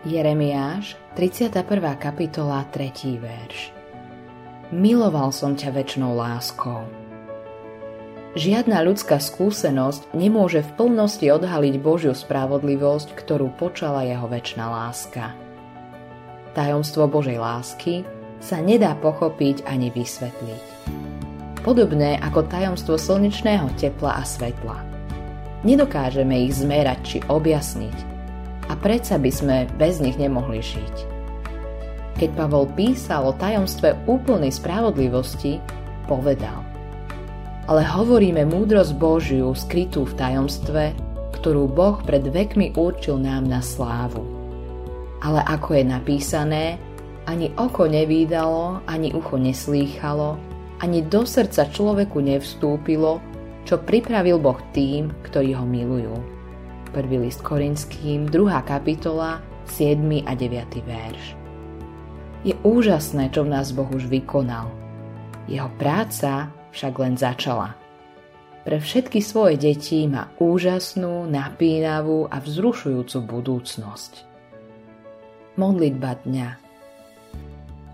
Jeremiáš, 31. kapitola, 3. verš. Miloval som ťa väčšnou láskou. Žiadna ľudská skúsenosť nemôže v plnosti odhaliť Božiu spravodlivosť, ktorú počala jeho väčšná láska. Tajomstvo Božej lásky sa nedá pochopiť ani vysvetliť. Podobné ako tajomstvo slnečného tepla a svetla. Nedokážeme ich zmerať či objasniť, a predsa by sme bez nich nemohli žiť. Keď Pavol písal o tajomstve úplnej spravodlivosti, povedal Ale hovoríme múdrosť Božiu skrytú v tajomstve, ktorú Boh pred vekmi určil nám na slávu. Ale ako je napísané, ani oko nevídalo, ani ucho neslýchalo, ani do srdca človeku nevstúpilo, čo pripravil Boh tým, ktorí ho milujú. 1. list Korinským, 2. kapitola, 7. a 9. verš. Je úžasné, čo v nás Boh už vykonal. Jeho práca však len začala. Pre všetky svoje deti má úžasnú, napínavú a vzrušujúcu budúcnosť. Modlitba dňa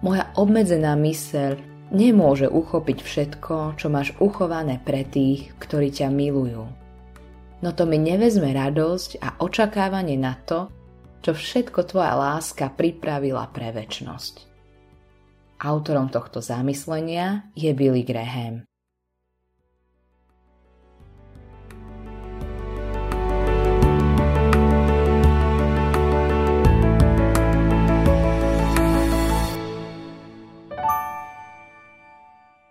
Moja obmedzená myseľ nemôže uchopiť všetko, čo máš uchované pre tých, ktorí ťa milujú no to mi nevezme radosť a očakávanie na to, čo všetko tvoja láska pripravila pre väčnosť. Autorom tohto zamyslenia je Billy Graham.